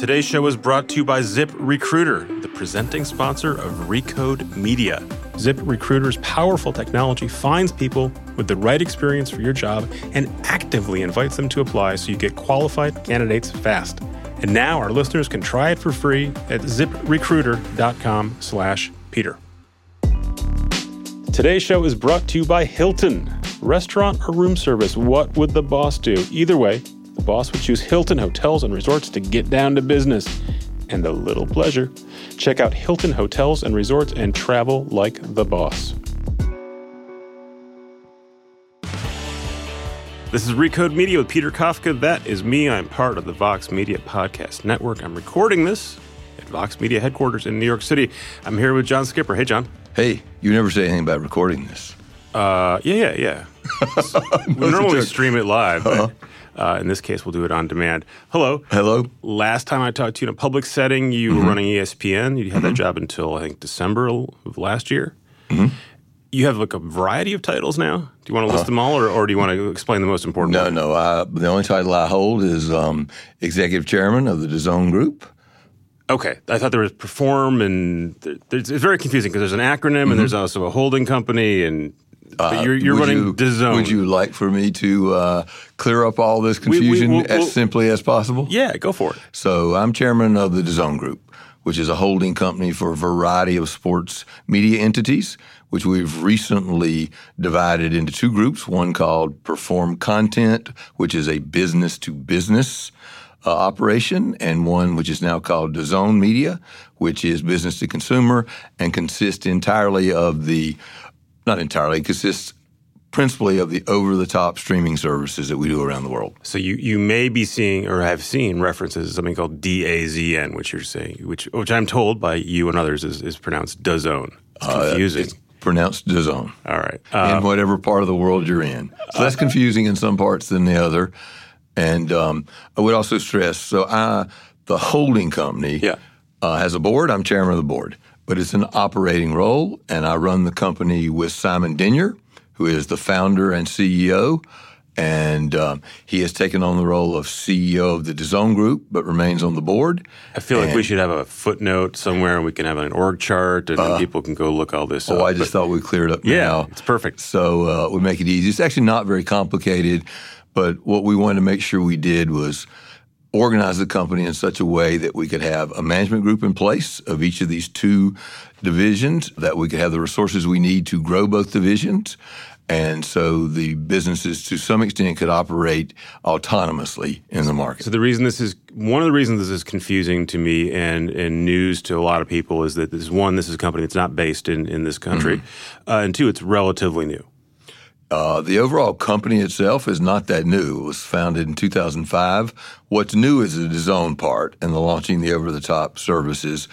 Today's show is brought to you by Zip Recruiter, the presenting sponsor of Recode Media. Zip Recruiter's powerful technology finds people with the right experience for your job and actively invites them to apply so you get qualified candidates fast. And now our listeners can try it for free at ziprecruiter.com slash Peter. Today's show is brought to you by Hilton. Restaurant or room service, what would the boss do? Either way, boss would choose Hilton Hotels and Resorts to get down to business and a little pleasure. Check out Hilton Hotels and Resorts and travel like the boss. This is Recode Media with Peter Kafka. That is me. I'm part of the Vox Media Podcast Network. I'm recording this at Vox Media headquarters in New York City. I'm here with John Skipper. Hey, John. Hey, you never say anything about recording this. Uh, yeah, yeah, yeah. we normally stream it live, but uh, in this case, we'll do it on demand. Hello. Hello. Last time I talked to you in a public setting, you were mm-hmm. running ESPN. You had that mm-hmm. job until I think December of last year. Mm-hmm. You have like a variety of titles now. Do you want to list uh-huh. them all, or, or do you want to explain the most important? No, one? no. I, the only title I hold is um, executive chairman of the DAZN Group. Okay, I thought there was perform, and it's very confusing because there's an acronym and there's also a holding company, and but you're, you're Would running you, DAZN. Would you like for me to uh, clear up all this confusion we'll- we'll- as simply as possible? Yeah, go for it. So I'm chairman of the DAZN Group, which is a holding company for a variety of sports media entities, which we've recently divided into two groups. One called Perform Content, which is a business to business uh, operation, and one which is now called DAZN Media, which is business to consumer and consists entirely of the, not entirely, consists principally of the over the top streaming services that we do around the world. So you, you may be seeing or have seen references to something called DAZN, which you're saying, which which I'm told by you and others is, is pronounced DAZN. It's confusing. Uh, It's pronounced DAZN. All right. Uh, in whatever part of the world you're in. It's less confusing in some parts than the other. And um, I would also stress so I, the holding company Yeah. uh, has a board. I'm chairman of the board, but it's an operating role, and I run the company with Simon Denyer, who is the founder and CEO. And um, he has taken on the role of CEO of the DAZN Group, but remains on the board. I feel like we should have a footnote somewhere and we can have an org chart and people can go look all this Oh, up. I just thought we cleared up yeah, now. it's perfect. So uh, we make it easy. It's actually not very complicated, but what we wanted to make sure we did was organize the company in such a way that we could have a management group in place of each of these two divisions, that we could have the resources we need to grow both divisions. And so the businesses, to some extent, could operate autonomously in the market. So the reason this is one of the reasons this is confusing to me and and news to a lot of people is that this one, this is a company that's not based in in this country, Mm-hmm. uh, and two, it's relatively new. Uh, the overall company itself is not that new. It was founded in 2005. What's new is the DAZN part and the launching the over-the-top services.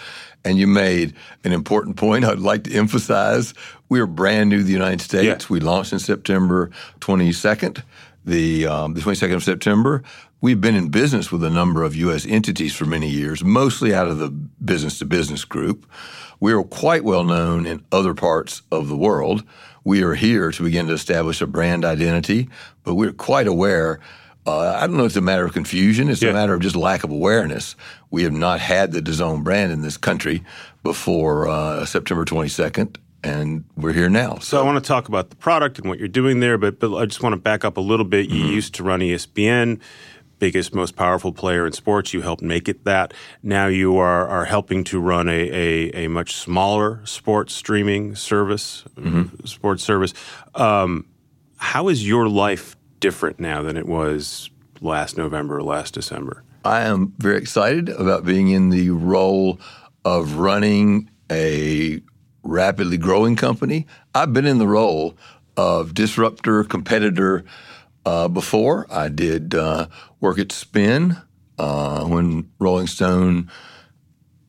And you made an important point I'd like to emphasize. We are brand new to the United States. Yeah. We launched in September 22nd, the, um, the 22nd of September. We've been in business with a number of U.S. entities for many years, mostly out of the business to business group. We are quite well known in other parts of the world. We are here to begin to establish a brand identity, but we're quite aware. Uh, I don't know if it's a matter of confusion. It's Yeah. a matter of just lack of awareness. We have not had the DAZN brand in this country before uh, September 22nd, and we're here now. So I want to talk about the product and what you're doing there, but but I just want to back up a little bit. You used to run ESPN, biggest, most powerful player in sports. You helped make it that. Now you are are helping to run a a, a much smaller sports streaming service, sports service. Um, how is your life different now than it was last November, last December? I am very excited about being in the role of running a rapidly growing company. I've been in the role of disruptor, competitor uh, before. I did uh, work at Spin uh, when Rolling Stone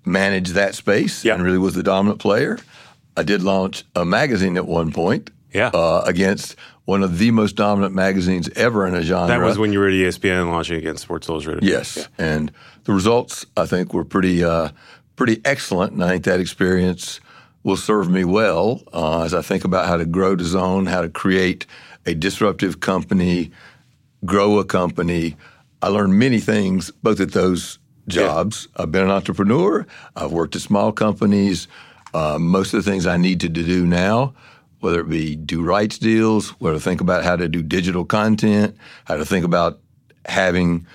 managed that space Yeah. and really was the dominant player. I did launch a magazine at one point Yeah. uh, against one of the most dominant magazines ever in a genre. That was when you were at ESPN launching against Sports Illustrated. Yes, and the results I think were pretty uh, pretty excellent, and I think that experience will serve me well uh, as I think about how to grow DAZN, how to create a disruptive company, grow a company. I learned many things both at those jobs. Yeah. I've been an entrepreneur. I've worked at small companies. Uh, most of the things I need to do now, whether it be do rights deals, whether to think about how to do digital content, how to think about having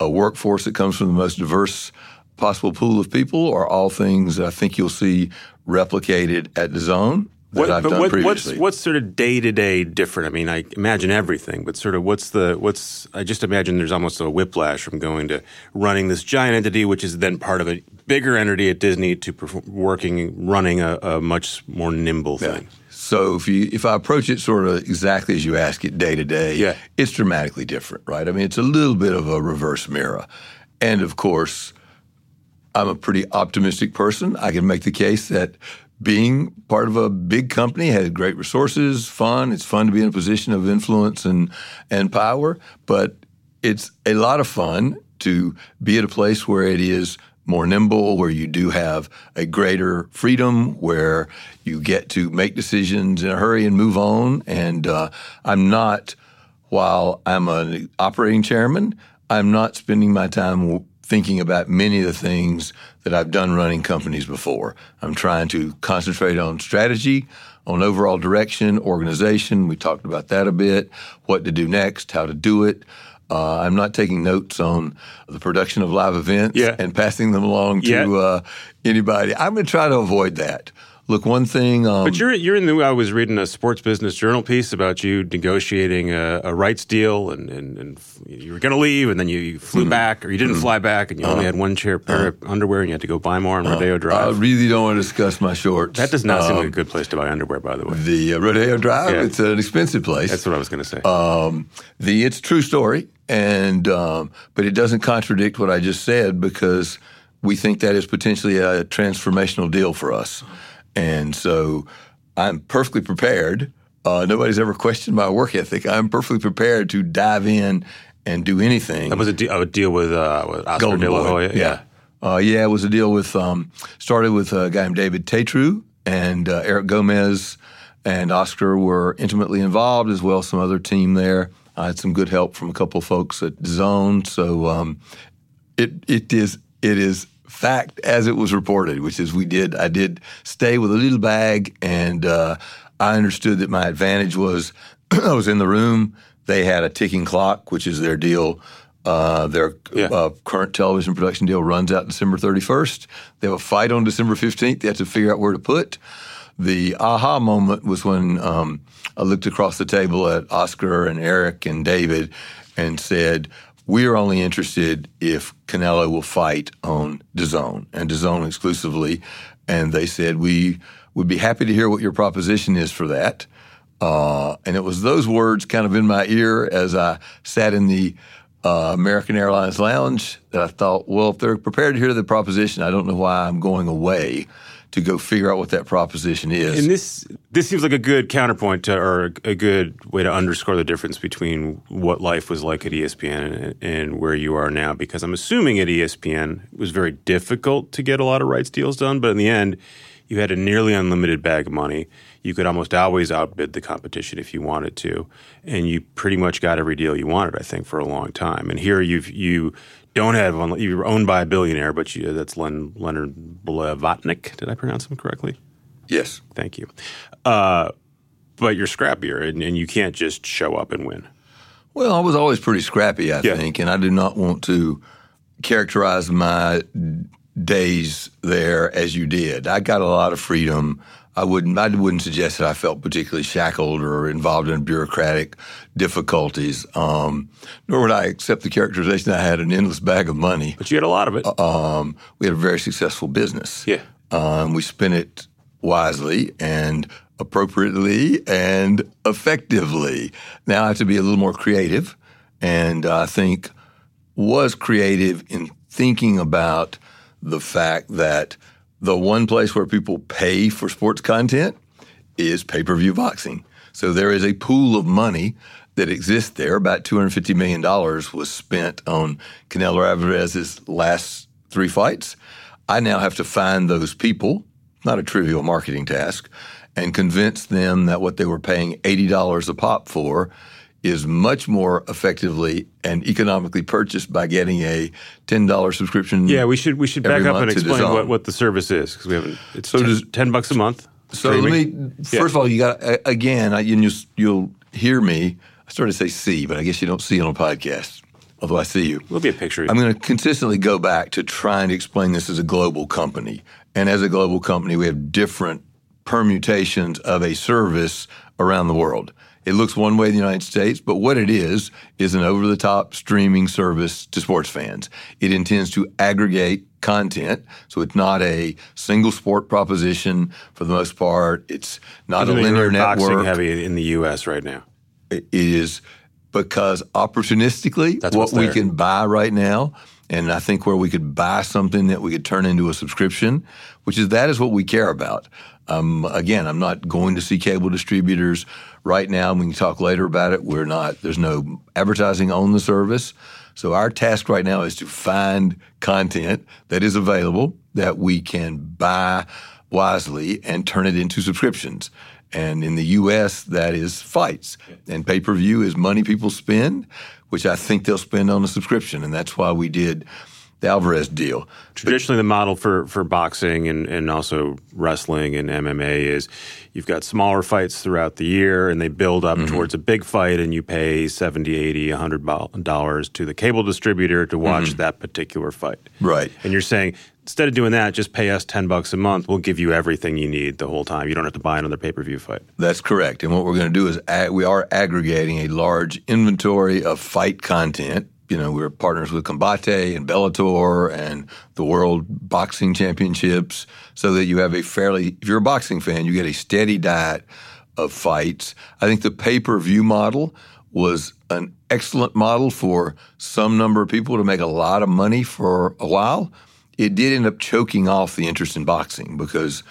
a workforce that comes from the most diverse possible pool of people, are all things that I think you'll see replicated at DAZN what, I've done what, previously. What's, what's sort of day to day different? I mean, I imagine everything, but sort of what's the what's? I just imagine there's almost a whiplash from going to running this giant entity, which is then part of a bigger entity at Disney, to perform, working running a, a, much more nimble thing. Yeah. So if you if I approach it sort of exactly as you ask it day to day, yeah. it's dramatically different, right? I mean, it's a little bit of a reverse mirror, and of course. I'm a pretty optimistic person. I can make the case that being part of a big company has great resources, fun. It's fun to be in a position of influence and and power, but it's a lot of fun to be at a place where it is more nimble, where you do have a greater freedom, where you get to make decisions in a hurry and move on. And uh, I'm not, while I'm an operating chairman, I'm not spending my time thinking about many of the things that I've done running companies before. I'm trying to concentrate on strategy, on overall direction, organization. We talked about that a bit, what to do next, how to do it. Uh, I'm not taking notes on the production of live events yeah. and passing them along to yeah. uh, anybody. I'm going to try to avoid that. Look, one thing. Um, but you're you're in the. I was reading a Sports Business Journal piece about you negotiating a, a rights deal, and, and, and you were going to leave, and then you, you flew mm-hmm. back, or you didn't mm-hmm. fly back, and you uh, only uh-huh. had one chair pair uh, of underwear, and you had to go buy more on uh, Rodeo Drive. I really don't want to discuss my shorts. That does not um, seem like a um, good place to buy underwear, by the way. The uh, Rodeo Drive. Yeah. It's an expensive place. That's what I was going to say. Um, the it's true story, and um, but it doesn't contradict what I just said because we think that is potentially a transformational deal for us. And so I'm perfectly prepared. Uh, nobody's ever questioned my work ethic. I'm perfectly prepared to dive in and do anything. That was a, de- a deal with, uh, with Oscar Golden De La Hoya. Yeah. Yeah. Uh, yeah, it was a deal with, um, started with a guy named David Tatreau and uh, Eric Gomez and Oscar were intimately involved as well as some other team there. I had some good help from a couple of folks at Zone. So um, it, it is it is fact as it was reported, which is we did. I did stay with a little bag, and uh, I understood that my advantage was I was in the room. They had a ticking clock, which is their deal. Uh, their yeah. uh, current television production deal runs out December 31st. They have a fight on December 15th. They have to figure out where to put. The aha moment was when um, I looked across the table at Oscar and Eric and David and said, we are only interested if Canelo will fight on DAZN and DAZN exclusively. And they said, we would be happy to hear what your proposition is for that. Uh, and it was those words kind of in my ear as I sat in the uh, American Airlines lounge that I thought, well, if they're prepared to hear the proposition, I don't know why I'm going away to go figure out what that proposition is. And this this seems like a good counterpoint to, or a good way to underscore the difference between what life was like at ESPN and, and, where you are now. Because I'm assuming at ESPN it was very difficult to get a lot of rights deals done, but in the end, you had a nearly unlimited bag of money. You could almost always outbid the competition if you wanted to, and you pretty much got every deal you wanted. I think for a long time. And here you've you don't have one. You're owned by a billionaire, but you, that's Len, Leonard Blavatnik. Did I pronounce him correctly? Yes. Thank you. Uh, but you're scrappier, and, and, you can't just show up and win. Well, I was always pretty scrappy, I yeah. think, and I do not want to characterize my days there as you did. I got a lot of freedom. I wouldn't I wouldn't suggest that I felt particularly shackled or involved in bureaucratic difficulties. Um, nor would I accept the characterization that I had an endless bag of money. But you had a lot of it. Uh, um, we had a very successful business. Yeah. Um, we spent it wisely and appropriately and effectively. Now I have to be a little more creative, and I think was creative in thinking about the fact that the one place where people pay for sports content is pay per view boxing. So there is a pool of money that exists there. About $250 million was spent on Canelo Alvarez's last three fights. I now have to find those people, not a trivial marketing task, and convince them that what they were paying $80 a pop for is much more effectively and economically purchased by getting a ten dollars subscription. Yeah, we should we should back up and explain what, what the service is because we haven't. It's So ten, does- 10 bucks a month. So streaming. let me first of all, you got again. I- You, you'll hear me. I started to say see, but I guess you don't see it on a podcast. Although I see you. There'll be a picture. I'm going to consistently go back to trying to explain this as a global company. And as a global company, we have different permutations of a service around the world. It looks one way in the United States, but what it is is an over the top streaming service to sports fans. It intends to aggregate content, so it's not a single sport proposition for the most part. It's not a linear you're boxing network heavy in the U.S. right now. it is because opportunistically, That's what we can buy right now, and I think where we could buy something that we could turn into a subscription, which is that is what we care about. Um, again, I'm not going to see cable distributors right now. We can talk later about it. We're not. There's no advertising on the service. So our task right now is to find content that is available that we can buy wisely and turn it into subscriptions. And in the U.S., that is fights. And pay per view is money people spend, which I think they'll spend on a subscription. And that's why we did the Alvarez deal. Traditionally, the model for, for boxing and, and also wrestling and MMA is you've got smaller fights throughout the year and they build up Mm-hmm. towards a big fight and you pay 70, 80, 100 dollars to the cable distributor to watch that particular fight. Mm-hmm. Right. And you're saying, instead of doing that, just pay us 10 bucks a month. We'll give you everything you need the whole time. You don't have to buy another pay per view fight. That's correct. And what we're going to do is ag- we are aggregating a large inventory of fight content. You know, we're partners with Combate and Bellator and the World Boxing Championships so that you have a fairly, if you're a boxing fan, you get a steady diet of fights. I think the pay per view model was an excellent model for some number of people to make a lot of money for a while. It did end up choking off the interest in boxing because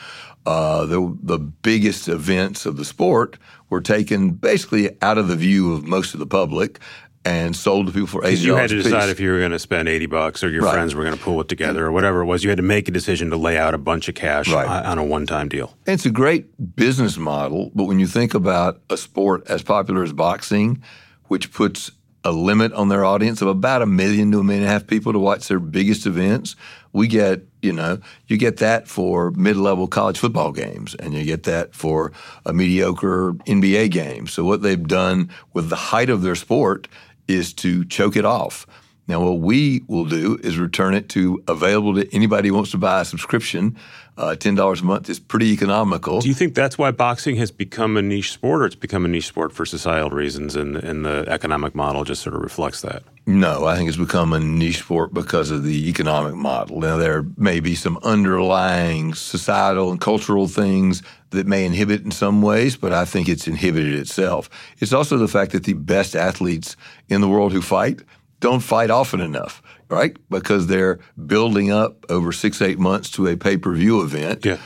uh, the the biggest events of the sport were taken basically out of the view of most of the public and sold to people for eighty You had to decide piece. if you were going to spend 80 bucks or your Right. friends were going to pull it together or whatever it was. You had to make a decision to lay out a bunch of cash Right. on a one time deal. It's a great business model, but when you think about a sport as popular as boxing, which puts a limit on their audience of about a million to a million and a half people to watch their biggest events, we get, you know, you get that for mid-level college football games, and you get that for a mediocre NBA game. So what they've done with the height of their sport is to choke it off. Now, what we will do is return it to available to anybody who wants to buy a subscription. Uh, Ten dollars a month is pretty economical. Do you think that's why boxing has become a niche sport, or it's become a niche sport for societal reasons, and, and the economic model just sort of reflects that? No, I think it's become a niche sport because of the economic model. Now, there may be some underlying societal and cultural things that may inhibit in some ways, but I think it's inhibited itself. It's also the fact that the best athletes in the world who fight don't fight often enough, right? Because they're building up over six, eight months to a pay per view event. Yeah.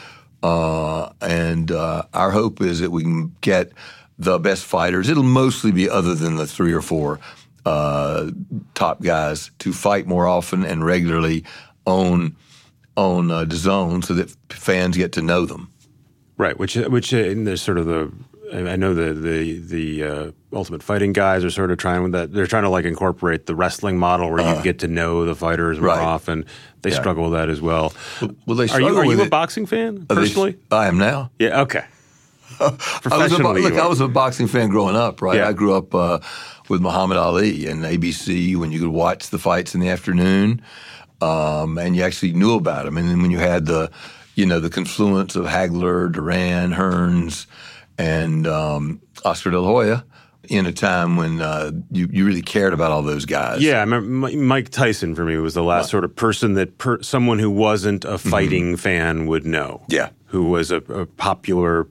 Uh, and uh, our hope is that we can get the best fighters. It'll mostly be other than the three or four uh, top guys to fight more often and regularly on on uh, DAZN so that fans get to know them. Right, which which uh, and there's sort of the I know the the the uh, Ultimate Fighting guys are sort of trying with that. They're trying to like incorporate the wrestling model where you get to know the fighters more Uh-huh. Right. often. They struggle with that as well. Well, they Are you are you a boxing fan they- personally? I am now. yeah. Okay. I was a, look, I was a boxing fan growing up, right? Yeah. I grew up uh, with Muhammad Ali and ABC when you could watch the fights in the afternoon, um, and you actually knew about them. And then when you had the, you know, the confluence of Hagler, Duran, Hearns, and um, Oscar De La Hoya, in a time when uh, you you really cared about all those guys. Yeah, I remember Mike Tyson for me was the last sort of person that per, someone who wasn't a fighting fan would know. Mm-hmm. Yeah. who was a, a popular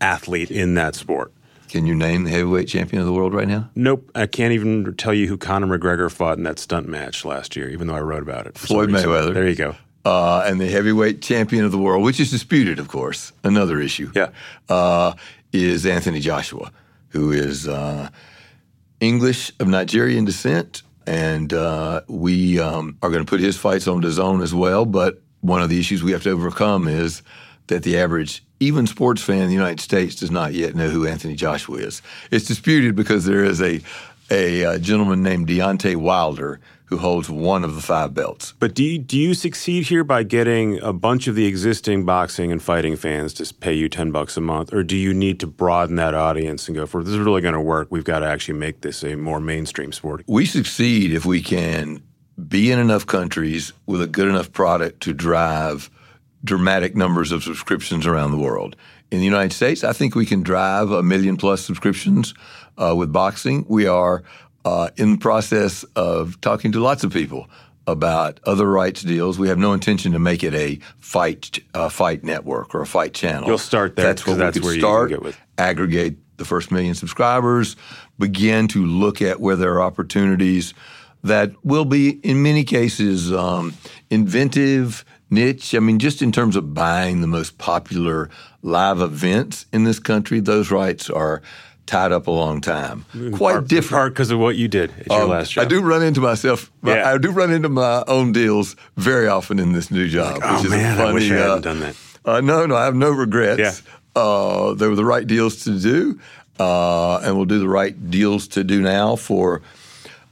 athlete in that sport. Can you name the heavyweight champion of the world right now? Nope, I can't even tell you who Conor McGregor fought in that stunt match last year, even though I wrote about it. Floyd. Mayweather. There you go. Uh, and the heavyweight champion of the world, which is disputed, of course, another issue. Yeah. uh, is Anthony Joshua, who is uh, English of Nigerian descent, and uh, we um, are going to put his fights on DAZN as well. But one of the issues we have to overcome is that the average, even sports fan in the United States, does not yet know who Anthony Joshua is. It's disputed because there is a a, uh, gentleman named Deontay Wilder who holds one of the five belts. But do you, do you succeed here by getting a bunch of the existing boxing and fighting fans to pay you 10 bucks a month? Or do you need to broaden that audience and go, for this is really going to work, we've got to actually make this a more mainstream sport? We succeed if we can be in enough countries with a good enough product to drive dramatic numbers of subscriptions around the world. In the United States, I think we can drive a million plus subscriptions uh, with boxing. We are uh, in the process of talking to lots of people about other rights deals. We have no intention to make it a fight uh, fight network or a fight channel. You'll start there. That's what that's we could where start. You can get with. Aggregate the first million subscribers. Begin to look at where there are opportunities that will be, in many cases, um, inventive, niche. I mean, just in terms of buying the most popular live events in this country, those rights are tied up a long time. Quite part, different. Because of what you did at your Um, last job. I do run into myself. Yeah. I do run into my own deals very often in this new job. oh which is man, funny, I wish I uh, hadn't done that. Uh, no, no, I have no regrets. Yeah. Uh, they were the right deals to do, uh, and we'll do the right deals to do now for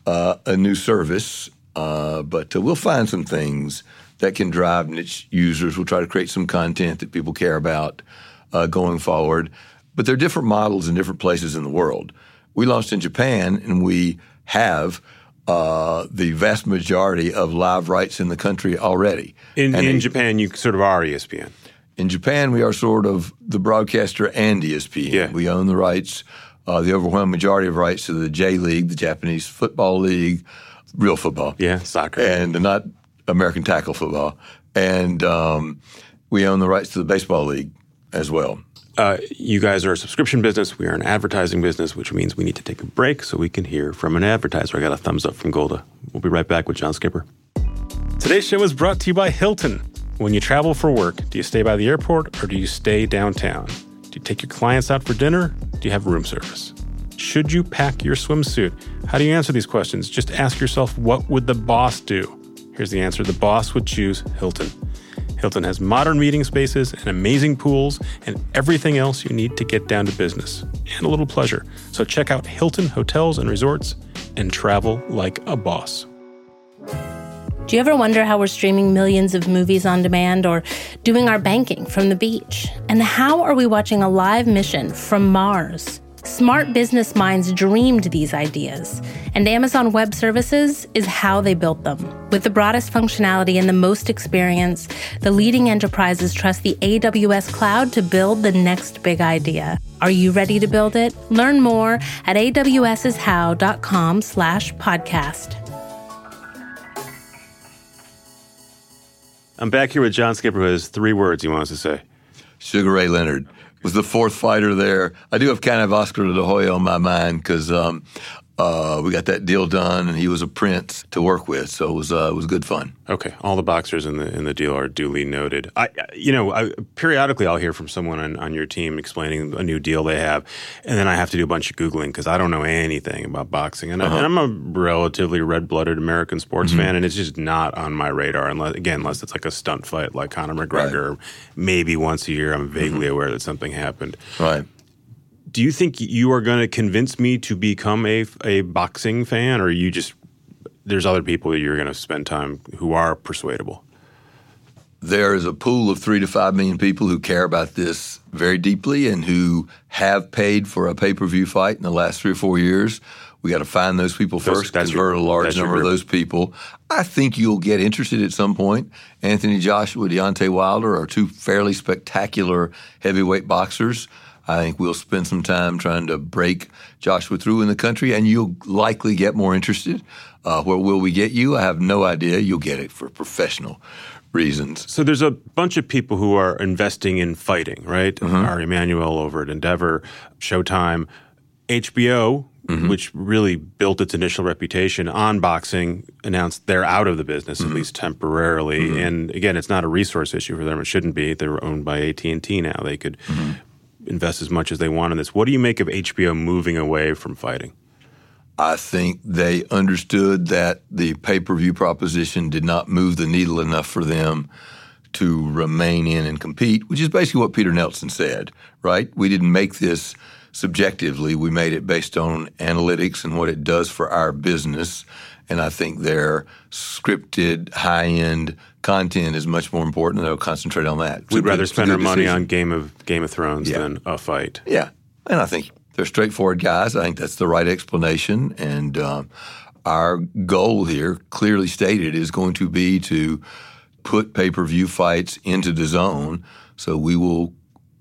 uh, a new service. Uh, but uh, we'll find some things that can drive niche users. We'll try to create some content that people care about uh, going forward. But there are different models in different places in the world. We launched in Japan, and we have uh, the vast majority of live rights in the country already. In, And in it- Japan, you sort of are ESPN. in Japan, we are sort of the broadcaster and ESPN. Yeah. We own the rights, uh, the overwhelming majority of rights to the J League, the Japanese Football League, real football, Yeah, soccer. and not American tackle football. And um, we own the rights to the Baseball League as well. Uh, you guys are a subscription business. We are an advertising business, which means we need to take a break so we can hear from an advertiser. I got a thumbs up from Golda. We'll be right back with John Skipper. Today's show is brought to you by Hilton. When you travel for work, do you stay by the airport or do you stay downtown? Do you take your clients out for dinner? Do you have room service? Should you pack your swimsuit? How do you answer these questions? Just ask yourself, what would the boss do? Here's the answer the boss would choose Hilton. Hilton has modern meeting spaces and amazing pools and everything else you need to get down to business and a little pleasure. So check out Hilton Hotels and Resorts and travel like a boss. Do you ever wonder how we're streaming millions of movies on demand or doing our banking from the beach? And how are we watching a live mission from Mars? Smart business minds dreamed these ideas, and Amazon Web Services is how they built them. With the broadest functionality and the most experience, the leading enterprises trust the AWS cloud to build the next big idea. Are you ready to build it? Learn more at awsishow.com slash podcast. I'm back here with John Skipper, who has three words he wants to say. Sugar Ray Leonard was the fourth fighter there. I do have kind of Oscar de la Hoya on my mind because um, uh, we got that deal done, and he was a prince to work with, so it was uh, it was good fun. Okay, all the boxers in the in the deal are duly noted. I, you know, I, periodically I'll hear from someone on, on your team explaining a new deal they have, and then I have to do a bunch of googling because I don't know anything about boxing, and, I, and I'm a relatively red blooded American sports fan, and it's just not on my radar unless again unless it's like a stunt fight like Conor McGregor. Maybe once a year, I'm vaguely aware that something happened. Right. Do you think you are going to convince me to become a a boxing fan, or you just there's other people that you're going to spend time who are persuadable? there is a pool of three to five million people who care about this very deeply and who have paid for a pay per view fight in the last three or four years. We got to find those people Those- first, that's your- convert a large number of those people. I think you'll get interested at some point. Anthony Joshua, Deontay Wilder are two fairly spectacular heavyweight boxers. I think we'll spend some time trying to break Joshua through in the country, and you'll likely get more interested. Uh, where will we get you? I have no idea. You'll get it for professional reasons. So there's a bunch of people who are investing in fighting, right? Mm-hmm. Ari Emanuel over at Endeavor, Showtime, HBO, Mm-hmm. which really built its initial reputation on boxing, announced they're out of the business Mm-hmm. at least temporarily. And again, it's not a resource issue for them. It shouldn't be. They're owned by AT and T now. They could Mm-hmm. Invest as much as they want in this. What do you make of HBO moving away from fighting? I think they understood that the pay per view proposition did not move the needle enough for them to remain in and compete, which is basically what Peter Nelson said, right? We didn't make this subjectively. We made it based on analytics and what it does for our business. And I think their scripted, high end content is much more important, and they'll concentrate on that. We'd rather spend our money on Game of Game of Thrones yeah. than a fight. Yeah, and I think they're straightforward guys. I think that's the right explanation. And uh, our goal here, clearly stated, is going to be to put pay per view fights into DAZN. So we will,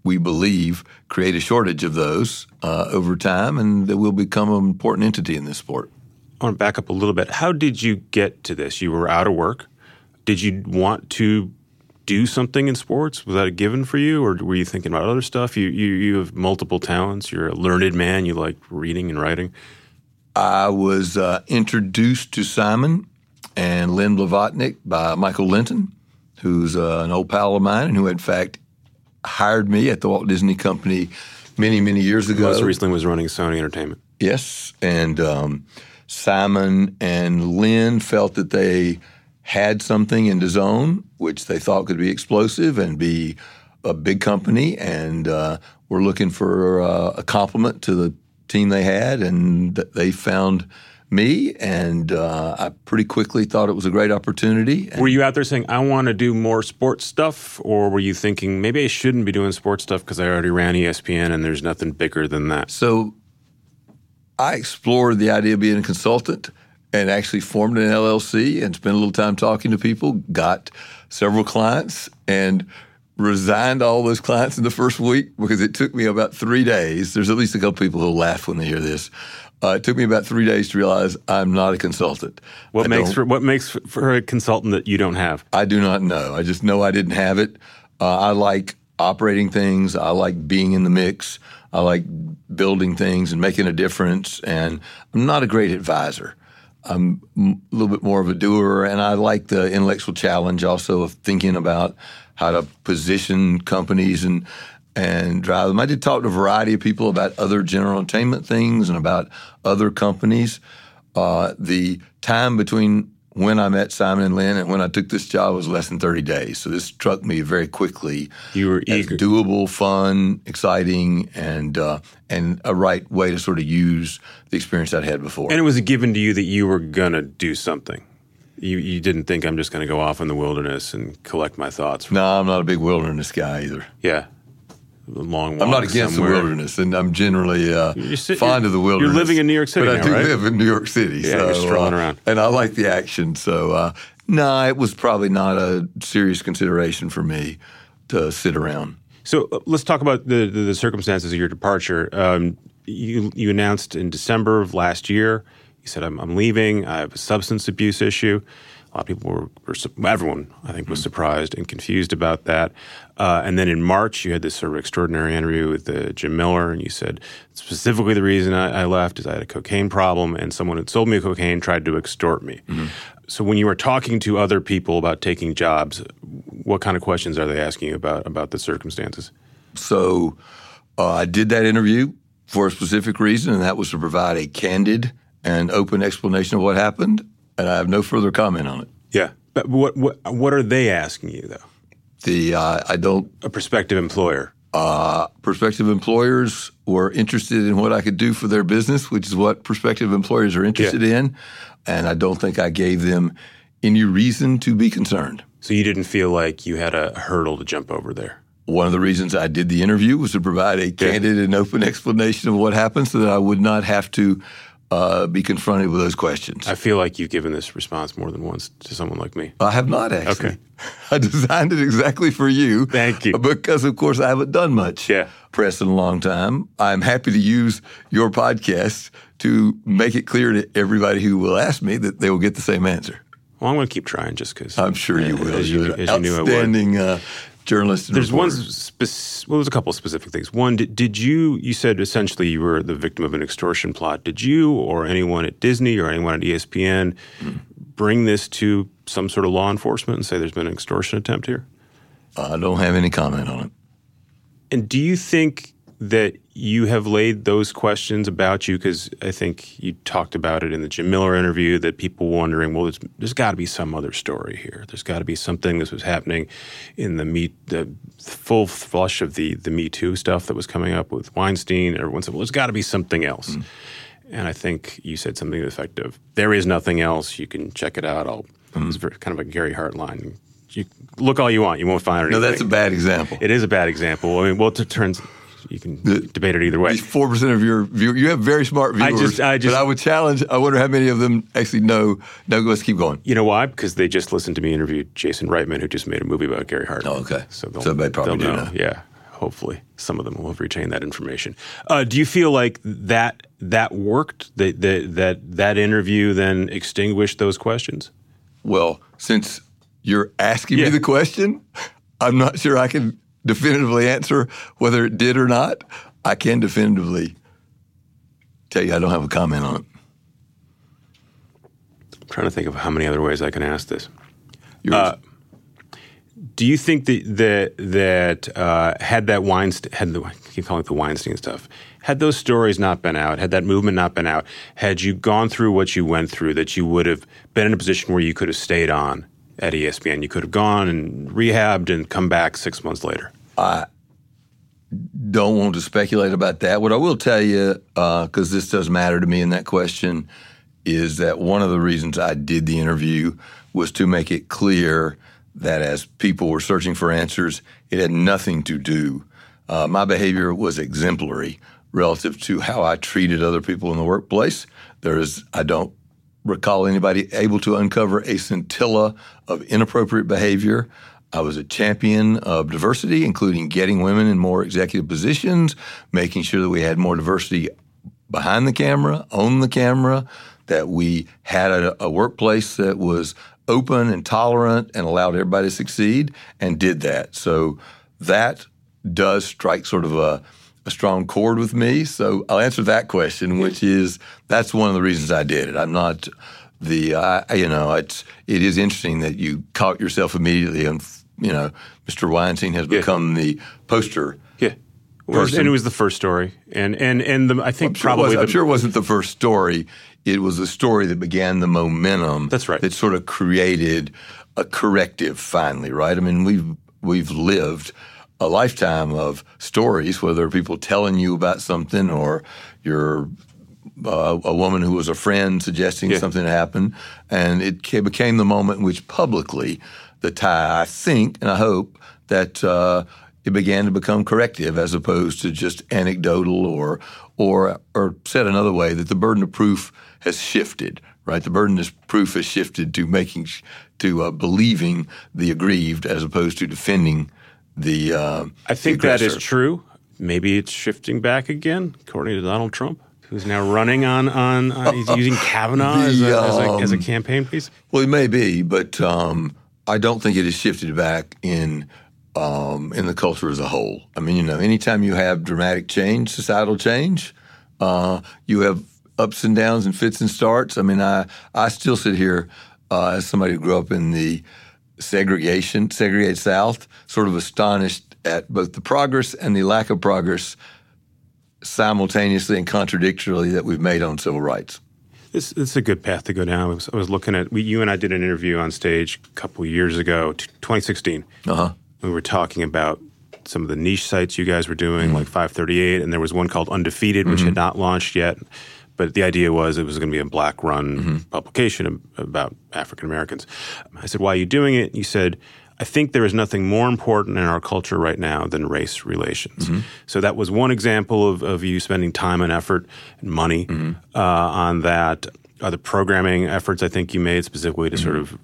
we believe, create a shortage of those uh, over time, and that will become an important entity in this sport. I want to back up a little bit. How did you get to this? You were out of work. Did you want to do something in sports? Was that a given for you, or were you thinking about other stuff? You you you have multiple talents. You're a learned man. You like reading and writing. I was uh, introduced to Simon and Len Blavatnik by Michael Lynton, who's uh, an old pal of mine and who, in fact, hired me at the Walt Disney Company many, many years ago. Most recently was running Sony Entertainment. Yes, and um, Simon and Len felt that they had something in DAZN which they thought could be explosive and be a big company, and uh, were looking for uh, a complement to the team they had, and they found me, and uh, I pretty quickly thought it was a great opportunity. were you out there saying, I want to do more sports stuff, or were you thinking, maybe I shouldn't be doing sports stuff because I already ran ESPN and there's nothing bigger than that? So I explored the idea of being a consultant and actually formed an LLC and spent a little time talking to people, got several clients, and resigned all those clients in the first week because it took me about three days. There's at least a couple people who'll laugh when they hear this. Uh, it took me about three days to realize I'm not a consultant. What I makes for what makes for a consultant that you don't have? I do not know. I just know I didn't have it. Uh, I like operating things. I like being in the mix. I like building things and making a difference. And I'm not a great advisor. I'm a little bit more of a doer, and I like the intellectual challenge also of thinking about how to position companies and and drive them. I did talk to a variety of people about other general entertainment things and about other companies. Uh, the time between when I met Simon and Len and when I took this job was less than 30 days. So this struck me very quickly. You were eager. doable, fun, exciting, and uh, and a right way to sort of use the experience I'd had before. And it was a given to you that you were going to do something. You, you didn't think I'm just going to go off in the wilderness and collect my thoughts. No, I'm not a big wilderness guy either. Yeah, long I'm not against somewhere. the wilderness, and I'm generally uh, sit, fond of the wilderness. You're living in New York City, but now, I do right? live in New York City. Yeah, so, you're strolling uh, around, and I like the action. So, uh, no, nah, it was probably not a serious consideration for me to sit around. So uh, let's talk about the, the, the circumstances of your departure. Um, you you announced in December of last year. You said, "I'm, I'm leaving. I have a substance abuse issue." A lot of people were, were everyone, I think, was mm-hmm. surprised and confused about that. Uh, and then in March, you had this sort of extraordinary interview with uh, Jim Miller, and you said specifically the reason I, I, left is I had a cocaine problem, and someone had sold me cocaine tried to extort me. Mm-hmm. So when you were talking to other people about taking jobs, what kind of questions are they asking you about about the circumstances? So uh, I did that interview for a specific reason, and that was to provide a candid and open explanation of what happened and I have no further comment on it. Yeah, but what what what are they asking you though? The uh, I don't a prospective employer. Uh, prospective employers were interested in what I could do for their business, which is what prospective employers are interested yeah. in, and I don't think I gave them any reason to be concerned. So you didn't feel like you had a hurdle to jump over there. One of the reasons I did the interview was to provide a candid and open explanation of what happened, so that I would not have to uh, be confronted with those questions. I feel like you've given this response more than once to someone like me. I have not actually. Okay. I designed it exactly for you. Thank you. Because, of course, I haven't done much yeah. press in a long time. I'm happy to use your podcast to make it clear to everybody who will ask me that they will get the same answer. Well, I'm going to keep trying just because. I'm sure you will. As you, as you knew I would. Outstanding uh, journalist. There's reporter. one. Spec- well, there's a couple of specific things. One, did, did you? You said essentially you were the victim of an extortion plot. Did you or anyone at Disney or anyone at ESPN mm-hmm. bring this to some sort of law enforcement and say there's been an extortion attempt here? I don't have any comment on it. And do you think that you have laid those questions about you? Because I think you talked about it in the Jim Miller interview that people wondering, well, there's, there's got to be some other story here. There's got to be something this was happening in the meet the full flush of the the Me Too stuff that was coming up with Weinstein. Everyone said, well, there's got to be something else. Mm. And I think you said something to the effect of, there is nothing else. You can check it out. I'll, mm. It's kind of a Gary Hart line you look all you want, you won't find anything. No, that's a bad example. It is a bad example. I mean, well, it turns you can the, debate it either way. Four percent of your view, you have very smart viewers. I just, I just, but I would challenge. I wonder how many of them actually know. No, let's keep going. You know why? Because they just listened to me interview Jason Reitman, who just made a movie about Gary Hart. Oh, okay. So, so they probably do know. know. Yeah, hopefully some of them will have retained that information. Uh, do you feel like that that worked? That that that that interview then extinguished those questions? Well, since you're asking yeah. me the question, I'm not sure I can definitively answer whether it did or not. I can definitively tell you I don't have a comment on it. I'm trying to think of how many other ways I can ask this. Uh, do you think that that that uh, had that Weinstein had the I keep calling it the Weinstein stuff had those stories not been out had that movement not been out had you gone through what you went through that you would have been in a position where you could have stayed on at ESPN. You could have gone and rehabbed and come back six months later. I don't want to speculate about that. What I will tell you, because uh, this does matter to me in that question, is that one of the reasons I did the interview was to make it clear that as people were searching for answers, it had nothing to do. Uh, my behavior was exemplary relative to how I treated other people in the workplace. There is, I don't recall anybody able to uncover a scintilla of inappropriate behavior. I was a champion of diversity, including getting women in more executive positions, making sure that we had more diversity behind the camera, on the camera, that we had a, a workplace that was open and tolerant and allowed everybody to succeed, and did that. So that does strike sort of a a strong chord with me. So I'll answer that question, which is that's one of the reasons I did it. I'm not the uh, you know it's it is interesting that you caught yourself immediately and you know Mr. Weinstein has yeah. become the poster. Yeah. Person. And it was the first story, and and and the, I think well, probably I'm sure it wasn't the first story. It was the story that began the momentum. That's right. That sort of created a corrective. Finally, right? I mean, we've we've lived a lifetime of stories, whether people telling you about something or you're uh, a woman who was a friend suggesting yeah. something happened, and it became the moment in which publicly the tie, I think and I hope that uh, it began to become corrective as opposed to just anecdotal or or or said another way that the burden of proof has shifted. Right, the burden of proof has shifted to making to uh, believing the aggrieved as opposed to defending the. Uh, I think the that is true. Maybe it's shifting back again, according to Donald Trump, who's now running on on. Uh, he's using Kavanaugh the, as, a, um, as, a, as, a, campaign piece. Well, it may be, but um, I don't think it has shifted back in. Um, in the culture as a whole. I mean, you know, anytime you have dramatic change, societal change, uh, you have ups and downs and fits and starts. I mean, I I still sit here uh, as somebody who grew up in the segregation, segregated South, sort of astonished at both the progress and the lack of progress simultaneously and contradictorily that we've made on civil rights. This, this is a good path to go down. I was, I was looking at, we, you and I did an interview on stage a couple years ago, 2016. Uh-huh. We were talking about some of the niche sites you guys were doing, mm-hmm. like 538, and there was one called Undefeated, which mm-hmm. had not launched yet. But the idea was it was going to be a black run mm-hmm. publication about African Americans. I said, Why are you doing it? You said, I think there is nothing more important in our culture right now than race relations. Mm-hmm. So that was one example of, of you spending time and effort and money mm-hmm. uh, on that. Other programming efforts I think you made specifically to mm-hmm. sort of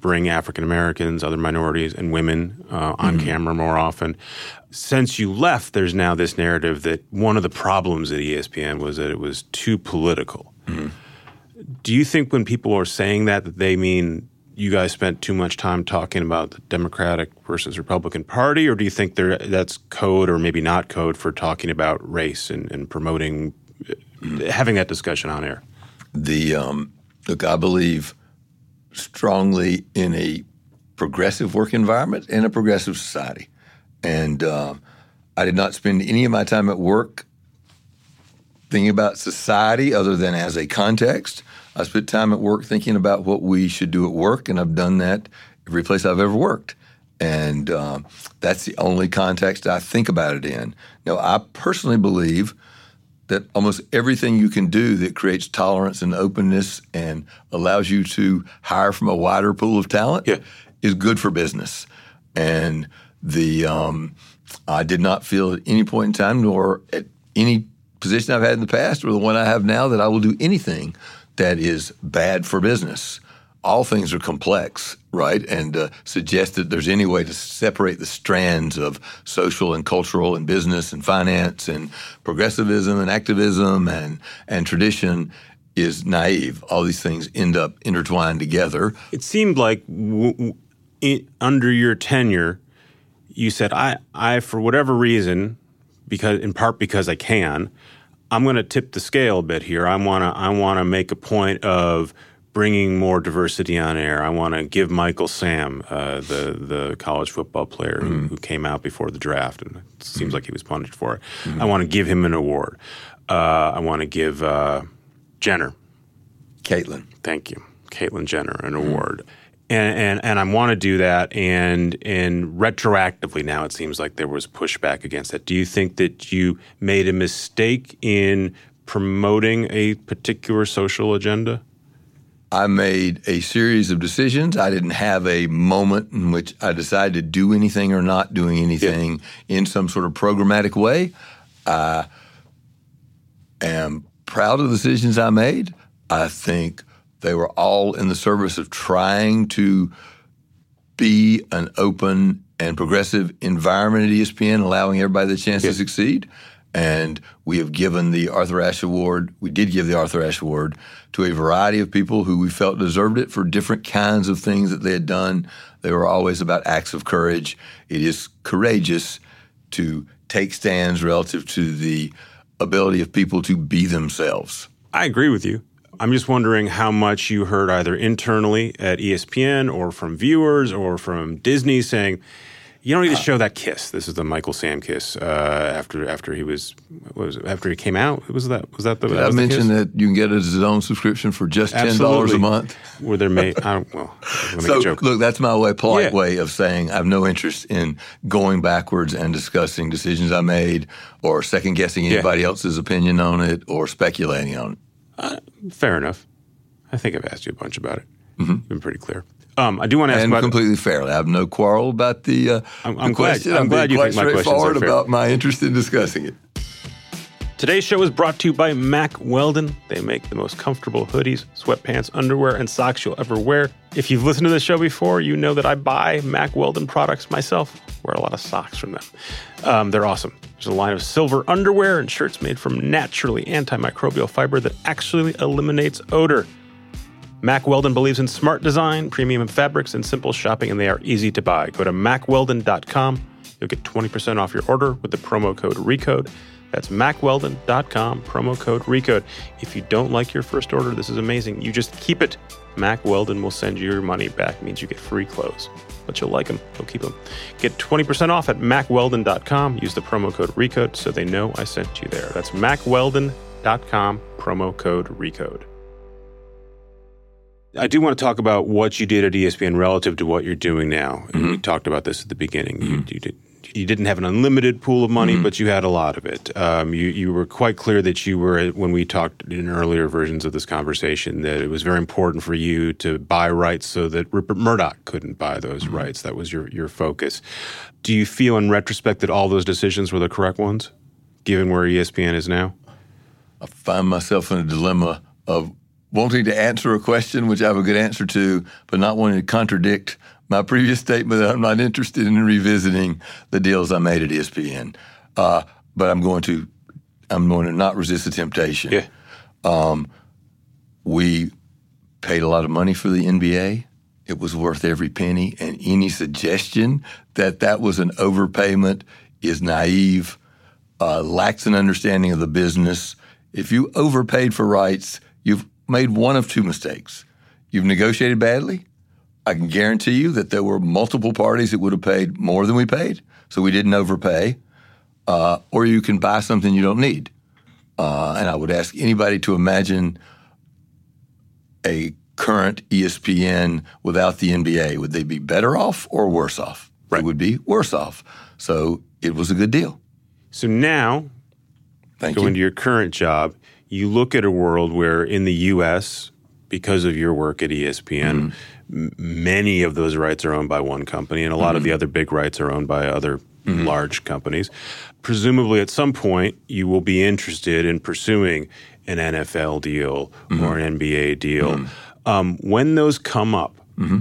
bring African Americans, other minorities, and women uh, on mm-hmm. camera more often since you left, there's now this narrative that one of the problems at ESPN was that it was too political. Mm-hmm. Do you think when people are saying that, that they mean you guys spent too much time talking about the Democratic versus Republican Party, or do you think that's code or maybe not code for talking about race and, and promoting mm-hmm. having that discussion on air? The um, look, I believe strongly in a progressive work environment and a progressive society. And uh, I did not spend any of my time at work thinking about society other than as a context. I spent time at work thinking about what we should do at work, and I've done that every place I've ever worked. And um, that's the only context I think about it in. Now, I personally believe that almost everything you can do that creates tolerance and openness and allows you to hire from a wider pool of talent yeah. is good for business. And the um, I did not feel at any point in time, nor at any position I've had in the past or the one I have now, that I will do anything that is bad for business. All things are complex, right? And uh, suggest that there's any way to separate the strands of social and cultural and business and finance and progressivism and activism and and tradition is naive. All these things end up intertwined together. It seemed like w- w- in, under your tenure, you said, "I, I, for whatever reason, because in part because I can, I'm going to tip the scale a bit here. I want to, I want to make a point of." bringing more diversity on air. I want to give Michael Sam, uh, the the college football player mm-hmm. who, who, came out before the draft, and it seems mm-hmm. like he was punished for it. Mm-hmm. I want to give him an award. Uh, I want to give uh, Jenner, Caitlyn, thank you, Caitlyn Jenner, an award. And, and and I want to do that, and and retroactively now it seems like there was pushback against that. Do you think that you made a mistake in promoting a particular social agenda? I made a series of decisions. I didn't have a moment in which I decided to do anything or not doing anything yeah. in some sort of programmatic way. I am proud of the decisions I made. I think they were all in the service of trying to be an open and progressive environment at ESPN, allowing everybody the chance yeah. to succeed. And we have given the Arthur Ashe Award, we did give the Arthur Ashe Award to a variety of people who we felt deserved it for different kinds of things that they had done. They were always about acts of courage. It is courageous to take stands relative to the ability of people to be themselves. I agree with you. I'm just wondering how much you heard either internally at ESPN or from viewers or from Disney saying, you don't need to show that kiss. This is the Michael Sam kiss uh, after after he was was it, after he came out. Was that was that the? Did that I mentioned that you can get a zone subscription for just ten dollars a month. Were there made? I don't, well, so look, that's my way, polite yeah. way of saying I have no interest in going backwards and discussing decisions I made or second guessing anybody yeah. else's opinion on it or speculating on it. Uh, fair enough. I think I've asked you a bunch about it. Mm-hmm. Been pretty clear. Um, I do want to ask and about completely fairly. I have no quarrel about the, uh, I'm, I'm the glad, question. I'm, I'm glad you quite think my straightforward questions are about my interest in discussing it. Today's show is brought to you by Mack Weldon. They make the most comfortable hoodies, sweatpants, underwear, and socks you'll ever wear. If you've listened to the show before, you know that I buy Mack Weldon products myself. Wear a lot of socks from them. Um, they're awesome. There's a line of silver underwear and shirts made from naturally antimicrobial fiber that actually eliminates odor. Mack Weldon believes in smart design, premium fabrics, and simple shopping, and they are easy to buy. Go to mackweldon.com. You'll get 20% off your order with the promo code RECODE. That's mackweldon.com, promo code RECODE. If you don't like your first order, this is amazing. You just keep it. Mack Weldon will send you your money back. It means you get free clothes, but you'll like them. You'll keep them. Get 20% off at mackweldon.com. Use the promo code RECODE so they know I sent you there. That's mackweldon.com, promo code RECODE. I do want to talk about what you did at ESPN relative to what you're doing now. Mm-hmm. We talked about this at the beginning. Mm-hmm. You, you, did, you, didn't have an unlimited pool of money, mm-hmm. but you had a lot of it. Um, you, you were quite clear that you were, when we talked in earlier versions of this conversation, that it was very important for you to buy rights so that Rupert Murdoch couldn't buy those mm-hmm. rights. That was your, your focus. Do you feel in retrospect that all those decisions were the correct ones, given where ESPN is now? I find myself in a dilemma of wanting to answer a question which I have a good answer to, but not wanting to contradict my previous statement that I'm not interested in revisiting the deals I made at ESPN. Uh, but I'm going to I'm going to not resist the temptation. Yeah. Um, we paid a lot of money for the NBA. It was worth every penny, and any suggestion that that was an overpayment is naive, uh, lacks an understanding of the business. If you overpaid for rights, you've made one of two mistakes. You've negotiated badly. I can guarantee you that there were multiple parties that would have paid more than we paid, so we didn't overpay. uh, or you can buy something you don't need. Uh, and I would ask anybody to imagine a current ESPN without the NBA. Would they be better off or worse off? Right. They would be worse off. So it was a good deal. So now, Thank going you. to your current job, you look at a world where in the U.S., because of your work at ESPN, Mm-hmm. Many of those rights are owned by one company, and a lot of the Mm-hmm. other big rights are owned by other large companies. Presumably, at some point, you will be interested in pursuing an NFL deal Mm-hmm. or an NBA deal. Um, when those come up, Mm-hmm.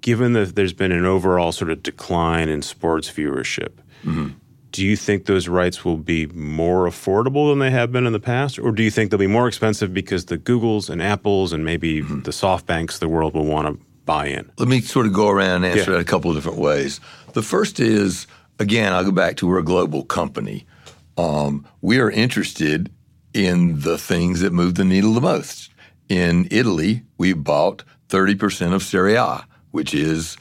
given that there's been an overall sort of decline in sports viewership, do you think those rights will be more affordable than they have been in the past, or do you think they'll be more expensive because the Googles and Apples and maybe the SoftBanks of the world will want to buy in? Let me sort of go around and answer Yeah. it a couple of different ways. The first is, again, I'll go back to we're a global company. Um, we are interested in the things that move the needle the most. In Italy, we bought 30% of Serie A, which is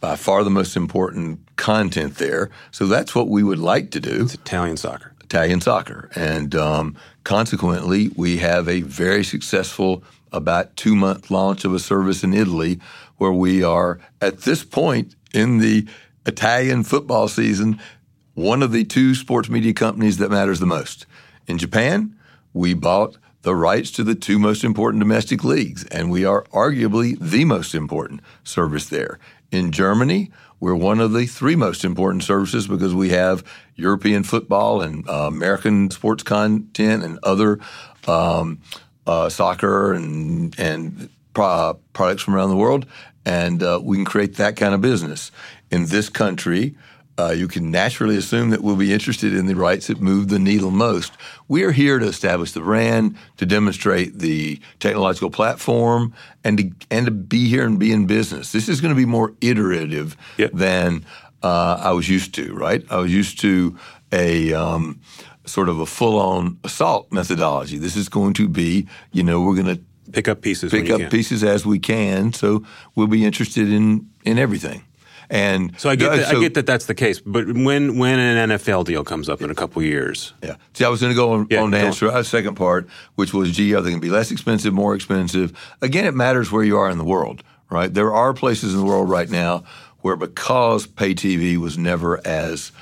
by far the most important content there. So that's what we would like to do. Italian soccer. Italian soccer. And um, consequently, we have a very successful, about two month launch of a service in Italy where we are, at this point in the Italian football season, one of the two sports media companies that matters the most. In Japan, we bought the rights to the two most important domestic leagues, and we are arguably the most important service there. In Germany, we're one of the three most important services because we have European football and uh, American sports content and other um, uh, soccer and and pro- products from around the world, and uh, we can create that kind of business in this country. Uh, you can naturally assume that we'll be interested in the rights that move the needle most. We are here to establish the brand, to demonstrate the technological platform, and to and to be here and be in business. This is going to be more iterative Yep. than uh, I was used to. Right? I was used to a um, sort of a full-on assault methodology. This is going to be, you know, we're going to Pick up pieces. pick up can. pieces as we can. So we'll be interested in in everything. And So I get uh, that, I get that that's the case, but when when an NFL deal comes up in a couple years, Yeah. See, I was going to go on, Yeah, on to answer a second part, which was, gee, are they going to be less expensive, more expensive? Again, it matters where you are in the world, right? There are places in the world right now where because pay TV was never as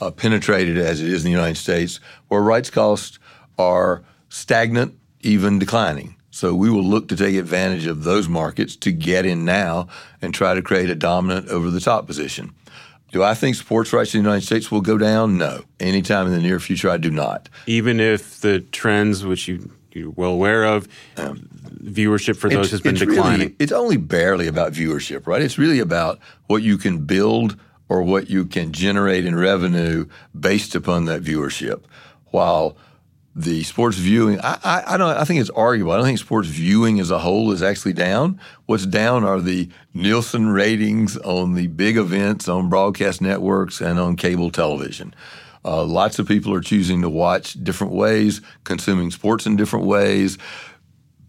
uh, penetrated as it is in the United States, where rights costs are stagnant, even declining. So we will look to take advantage of those markets to get in now and try to create a dominant over the top position. Do I think sports rights in the United States will go down? No. Anytime in the near future, I do not. even if the trends, which you you're well aware of, um, viewership for those has been it's declining. Really, it's only barely about viewership, right? It's really about what you can build or what you can generate in revenue based upon that viewership. While the sports viewing, I, I, I don't. I think it's arguable. I don't think sports viewing as a whole is actually down. What's down are the Nielsen ratings on the big events on broadcast networks and on cable television. Uh, lots of people are choosing to watch different ways, consuming sports in different ways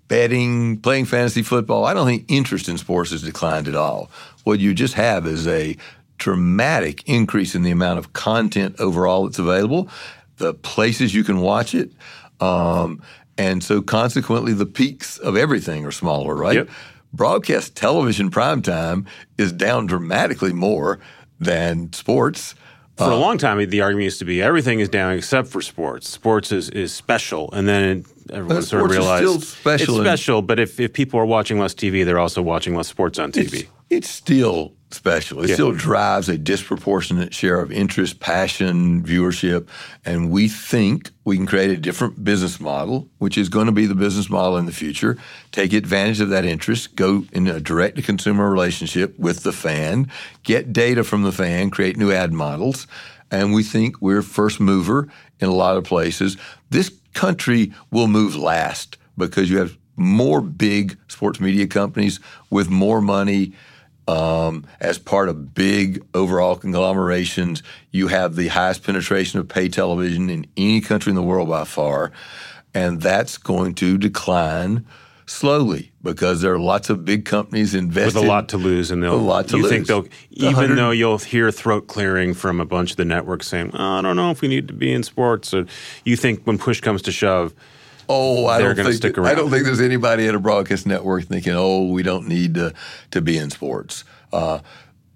betting, playing fantasy football. I don't think interest in sports has declined at all. What you just have is a dramatic increase in the amount of content overall that's available, the places you can watch it. Um, and so consequently, the peaks of everything are smaller, right? Yep. Broadcast television prime time is down dramatically more than sports. For a long time, the argument used to be everything is down except for sports. Sports is, is special, and then everyone sort of realized still special it's special. But if, if people are watching less TV, they're also watching less sports on TV. It's, it's still special. It Yeah. still drives a disproportionate share of interest, passion, viewership. And we think we can create a different business model, which is going to be the business model in the future. Take advantage of that interest, go in a direct to consumer relationship with the fan, get data from the fan, create new ad models. And we think we're first mover in a lot of places. This country will move last because you have more big sports media companies with more money um, as part of big overall conglomerations. You have the highest penetration of pay television in any country in the world by far, and that's going to decline slowly because there are lots of big companies invested with a lot to lose, and they'll a lot to you lose. think they'll even though you'll hear throat clearing from a bunch of the networks saying, oh, "I don't know if we need to be in sports," or you think when push comes to shove, Oh, I don't think I don't think there's anybody at a broadcast network thinking, "Oh, we don't need to to be in sports." Uh,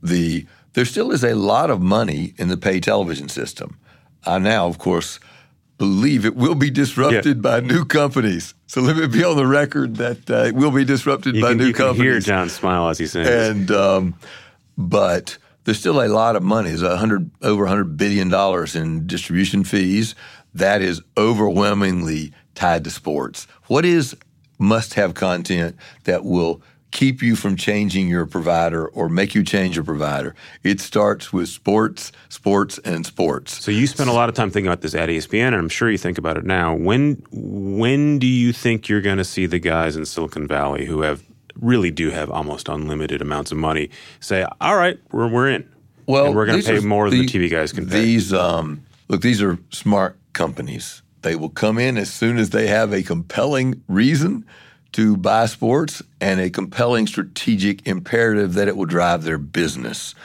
the there still is a lot of money in the pay television system. I now, of course, believe it will be disrupted by new companies. So let me be on the record that uh, it will be disrupted you by can, new you can companies. hear John smile as he sings. And um, but there's still a lot of money. There's a hundred over hundred billion dollars in distribution fees. That is overwhelmingly tied to sports. What is must-have content that will keep you from changing your provider or make you change your provider? It starts with sports, sports, and sports. So you spend a lot of time thinking about this at ESPN, and I'm sure you think about it now. When when do you think you're going to see the guys in Silicon Valley who have really do have almost unlimited amounts of money say, "All right, we're we're in. Well, and we're going to pay are- more than the the- TV guys can pay." These um, look, these are smart companies. They will come in as soon as they have a compelling reason to buy sports and a compelling strategic imperative that it will drive their business.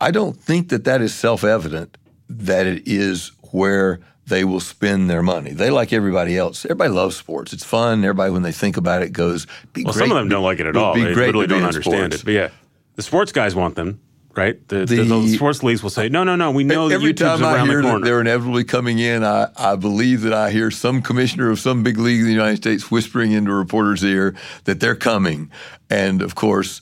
I don't think that that is self-evident that it is where they will spend their money. They like everybody else. Everybody loves sports. It's fun. Everybody, when they think about it, goes. Be well, great. some of them don't like it at all. Be They literally don't understand sports. it. But yeah, the sports guys want them, right? The, the, the, sports leagues will say, "No, no, no. We know that Every YouTube's time I hear the that they're inevitably coming in, I, I believe that I hear some commissioner of some big league in the United States whispering into a reporter's ear that they're coming. And of course,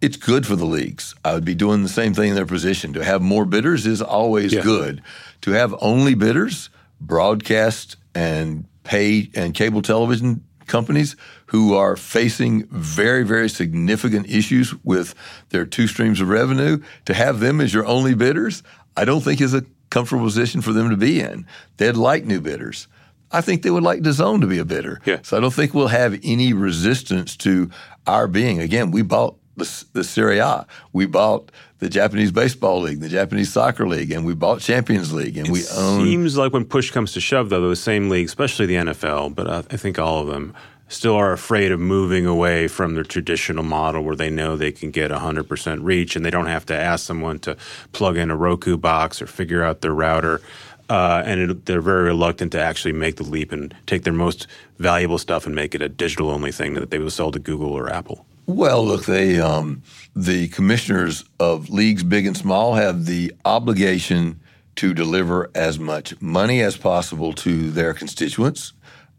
it's good for the leagues. I would be doing the same thing in their position. To have more bidders is always Yeah. good. To have only bidders, broadcast and pay and cable television companies who are facing very, very significant issues with their two streams of revenue, to have them as your only bidders, I don't think is a comfortable position for them to be in. They'd like new bidders. I think they would like DAZN to be a bidder. Yeah. So I don't think we'll have any resistance to our being. Again, we bought the, the Serie A. We bought the Japanese Baseball League, the Japanese Soccer League, and we bought Champions League, and we own. Seems like when push comes to shove, though, those same leagues, especially the NFL, but I, I think all of them, still are afraid of moving away from their traditional model where they know they can get 100% reach and they don't have to ask someone to plug in a Roku box or figure out their router. Uh, and it, they're very reluctant to actually make the leap and take their most valuable stuff and make it a digital only thing that they will sell to Google or Apple. Well, look, they um, the commissioners of leagues big and small have the obligation to deliver as much money as possible to their constituents,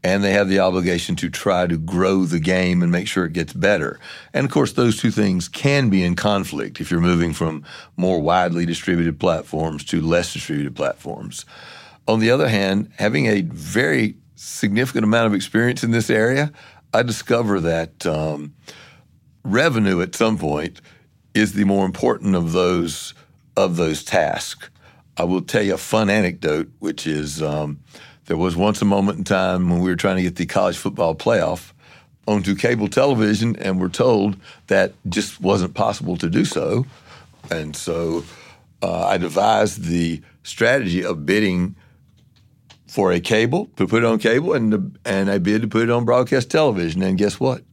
and they have the obligation to try to grow the game and make sure it gets better. And of course, those two things can be in conflict if you're moving from more widely distributed platforms to less distributed platforms. On the other hand, having a very significant amount of experience in this area, I discover that. Um, revenue at some point is the more important of those of those tasks. I will tell you a fun anecdote, which is um, there was once a moment in time when we were trying to get the college football playoff onto cable television, and we're told that just wasn't possible to do so, and so uh, I devised the strategy of bidding for a cable to put it on cable, and and I bid to put it on broadcast television, and guess what?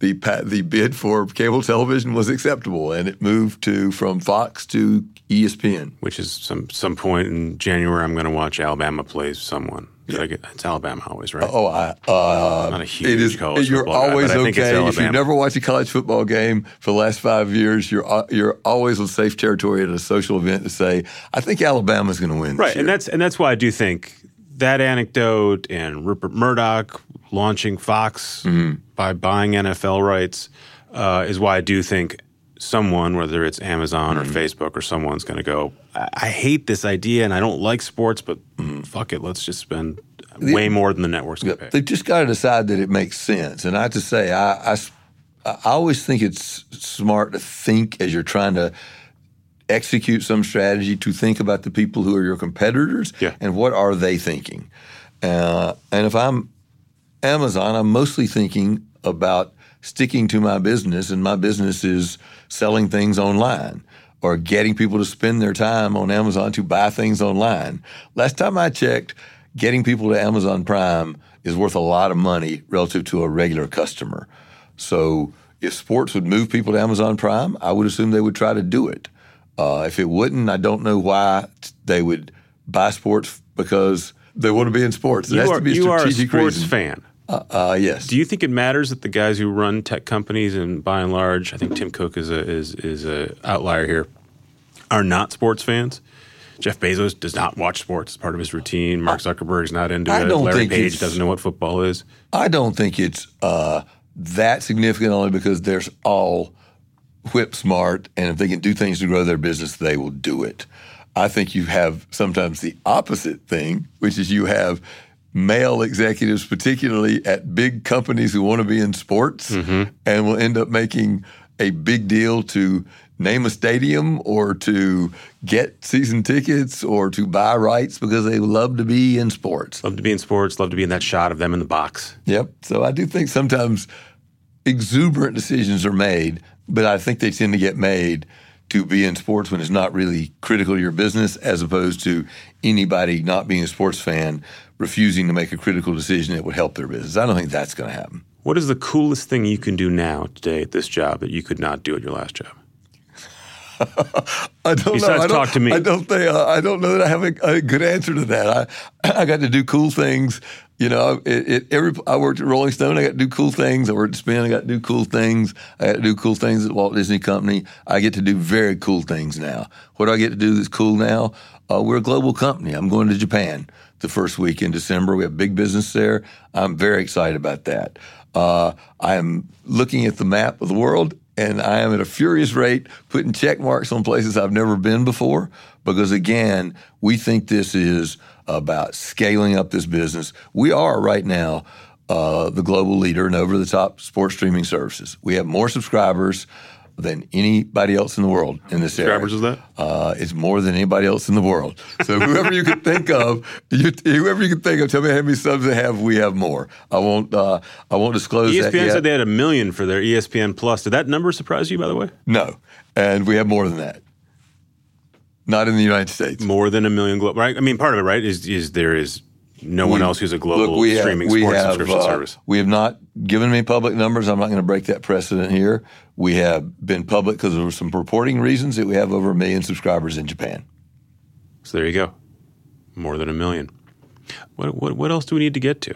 The the bid for cable television was acceptable, and it moved to from Fox to ESPN. Which is some some point in January, I'm going to watch Alabama play someone. Get, it's Alabama always, right? Oh, I, uh, Not a huge it is. college you're football guy, always but I think it's okay if you never watched a college football game for the last five years. You're uh, you're always on safe territory at a social event to say, "I think Alabama's going to win." this Right, year." and that's and that's why I do think that anecdote and Rupert Murdoch launching Fox Mm-hmm. by buying NFL rights uh, is why I do think someone, whether it's Amazon Mm-hmm. or Facebook or someone's going to go. I, I hate this idea and I don't like sports, but Mm-hmm. fuck it, let's just spend way more than the networks can pay. They've just got to decide that it makes sense. And I have to say, I always think it's smart to think as you're trying to execute some strategy to think about the people who are your competitors Yeah. and what are they thinking. Uh, and if I'm Amazon, I'm mostly thinking about sticking to my business, and my business is selling things online or getting people to spend their time on Amazon to buy things online. Last time I checked, getting people to Amazon Prime is worth a lot of money relative to a regular customer. So if sports would move people to Amazon Prime, I would assume they would try to do it. Uh, if it wouldn't, I don't know why they would buy sports because they want to be in sports. It you has are, to be a you are a sports reason. fan. Uh, uh, yes. Do you think it matters that the guys who run tech companies, and by and large, I think Tim Cook is a is is a outlier here, are not sports fans? Jeff Bezos does not watch sports as part of his routine. Mark Zuckerberg's not into I it. don't Larry think Page doesn't know what football is. I don't think it's uh, that significant only because there's all whip smart, and if they can do things to grow their business, they will do it. I think you have sometimes the opposite thing, which is you have male executives, particularly at big companies who want to be in sports mm-hmm. and will end up making a big deal to name a stadium or to get season tickets or to buy rights because they love to be in sports. Love to be in sports. Love to be in that shot of them in the box. Yep. So I do think sometimes exuberant decisions are made, but I think they tend to get made to be in sports when it's not really critical to your business, as opposed to anybody not being a sports fan refusing to make a critical decision that would help their business. I don't think that's going to happen. What is the coolest thing you can do now today at this job that you could not do at your last job? I don't Besides know. I don't, talk to me. I don't think. Uh, I don't know that I have a, a good answer to that. I I got to do cool things. You know, it, it, every I worked at Rolling Stone. I got to do cool things. I worked at Spin. I got to do cool things. I got to do cool things at Walt Disney Company. I get to do very cool things now. What do I get to do that's cool now? Uh, we're a global company. I'm going to Japan the first week in December. We have big business there. I'm very excited about that. Uh, I am looking at the map of the world and I am at a furious rate putting check marks on places I've never been before because, again, we think this is about scaling up this business. We are right now uh, the global leader in over the top sports streaming services. We have more subscribers than anybody else in the world in this area. Subscribers is that? Uh, it's more than anybody else in the world. So whoever you can think of, you, whoever you can think of, tell me how many subs they have. We have more. I won't. Uh, I won't disclose that ESPN yet. E said they had a million for their ESPN Plus. Did that number surprise you, by the way? No, and we have more than that. Not in the United States. More than a million global, right? I mean, part of it, right, is is there is no one We- else who's a global look, we have- streaming we sports have, subscription uh, service. We have not given me public numbers. I'm not going to break that precedent here. We have been public because there were some reporting reasons that we have over a million subscribers in Japan. So there you go, more than a million. What what what else do we need to get to?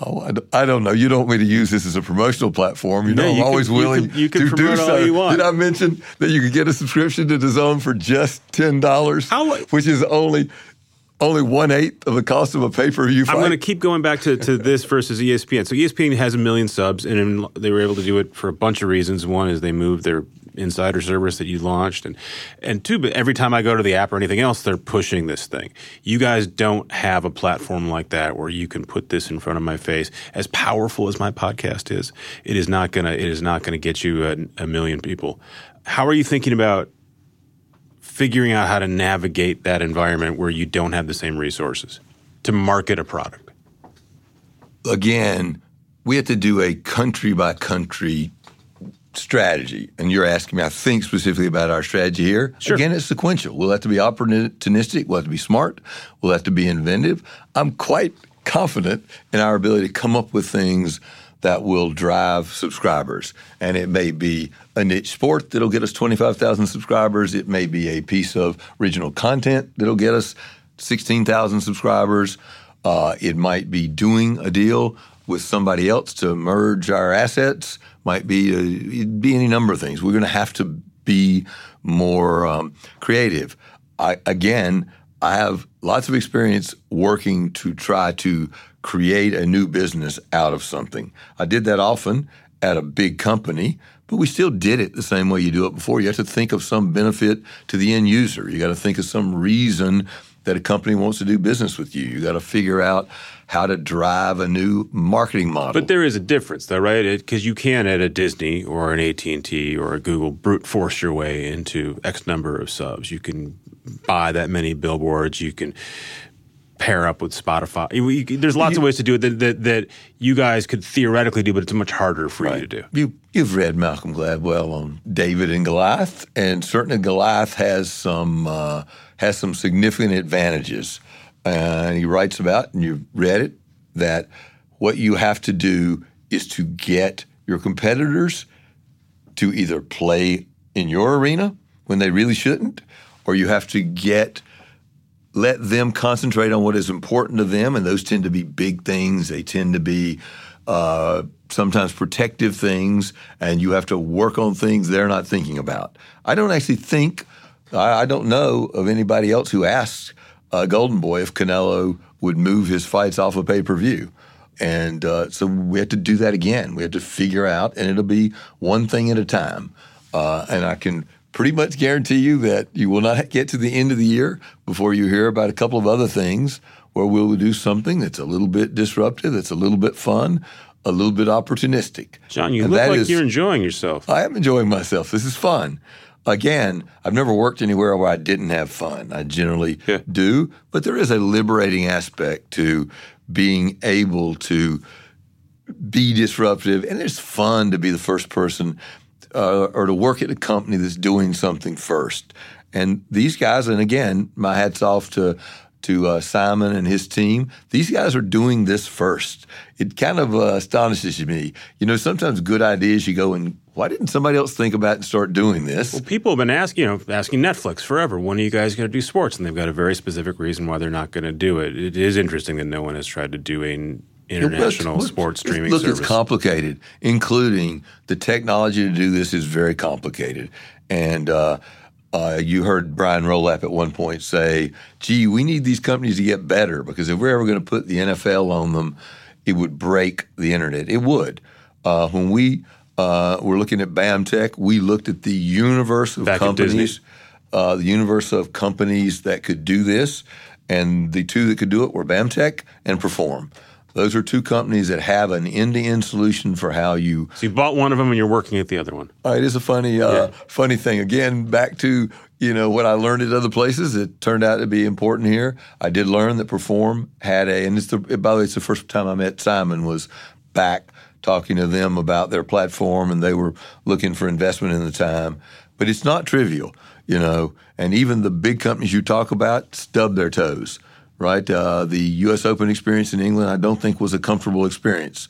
Oh, I don't, I don't know. You don't want me to use this as a promotional platform. You know, No, I'm you can- always you willing can- you can to do so. you want. Did I mention that you could get a subscription to DAZN for just ten dollars, How- which is only only one eighth of the cost of a pay per view fight? I'm going to keep going back to, to this versus ESPN. So ESPN has a million subs, and they were able to do it for a bunch of reasons. One is they moved their insider service that you launched, and and two, but every time I go to the app or anything else, they're pushing this thing. You guys don't have a platform like that where you can put this in front of my face. As powerful as my podcast is, it is not gonna it is not gonna get you a, a million people. How are you thinking about figuring out how to navigate that environment where you don't have the same resources to market a product? again, we have to do a country by country strategy. And you're asking me, I think, specifically about our strategy here. Sure. Again, it's sequential. We'll have to be opportunistic. We'll have to be smart. We'll have to be inventive. I'm quite confident in our ability to come up with things that will drive subscribers. And it may be a niche sport that'll get us 25,000 subscribers. It may be a piece of original content that'll get us 16,000 subscribers. Uh, it might be doing a deal with somebody else to merge our assets. Might be uh, it'd be any number of things. We're going to have to be more um, creative. I, again, I have lots of experience working to try to create a new business out of something. I did that often at a big company, but we still did it the same way you do it before. You have to think of some benefit to the end user. You got to think of some reason that a company wants to do business with you. You got to figure out how to drive a new marketing model. But there is a difference, though, right? Because you can at a Disney or an AT and T or a Google brute force your way into X number of subs. You can buy that many billboards. You can pair up with Spotify. You- you- there's lots of ways to do it that, that that you guys could theoretically do, but it's much harder for you to do. You, you've read Malcolm Gladwell on David and Goliath, and certainly Goliath has some uh, has some significant advantages. And he writes about, and you've read it, that what you have to do is to get your competitors to either play in your arena when they really shouldn't, or you have to get let them concentrate on what is important to them, and those tend to be big things. They tend to be uh, sometimes protective things, and you have to work on things they're not thinking about. I don't actually think, I, I don't know of anybody else who asks uh, Golden Boy if Canelo would move his fights off of pay per view. And uh, so we have to do that again. We have to figure out, and it'll be one thing at a time. Uh, and I can pretty much guarantee you that you will not get to the end of the year before you hear about a couple of other things where we'll do something that's a little bit disruptive, that's a little bit fun, a little bit opportunistic. John, you and look like is, you're enjoying yourself. I am enjoying myself. This is fun. Again, I've never worked anywhere where I didn't have fun. I generally yeah. do, but there is a liberating aspect to being able to be disruptive, and it's fun to be the first person uh, or to work at a company that's doing something first. And these guys, and again, my hats off to to uh, Simon and his team. These guys are doing this first. It kind of uh, astonishes me. You know, sometimes good ideas you go and why didn't somebody else think about and start doing this? Well, people have been asking, you know, asking Netflix forever, when are you guys going to do sports? And they've got a very specific reason why they're not going to do it. It is interesting that no one has tried to do a international look, sports streaming look, service. it's complicated, including the technology to do this is very complicated. And uh, uh, you heard Brian Rolapp at one point say, gee, we need these companies to get better because if we're ever going to put the NFL on them, it would break the internet. It would. Uh, when we uh, were looking at BAMTech, we looked at the universe of Back companies, uh, the universe of companies that could do this, and the two that could do it were BAMTech and Perform. Those are two companies that have an end-to-end solution for how you. So you bought one of them and you're working at the other one. Uh, it is a funny, uh, yeah. funny thing. Again, back to you know what I learned at other places. It turned out to be important here. I did learn that Perform had a, and it's the by the way, it's the first time I met Simon was back talking to them about their platform, and they were looking for investment in the time. But it's not trivial, you know. And even the big companies you talk about stub their toes right? Uh, the U.S. Open experience in England, I don't think was a comfortable experience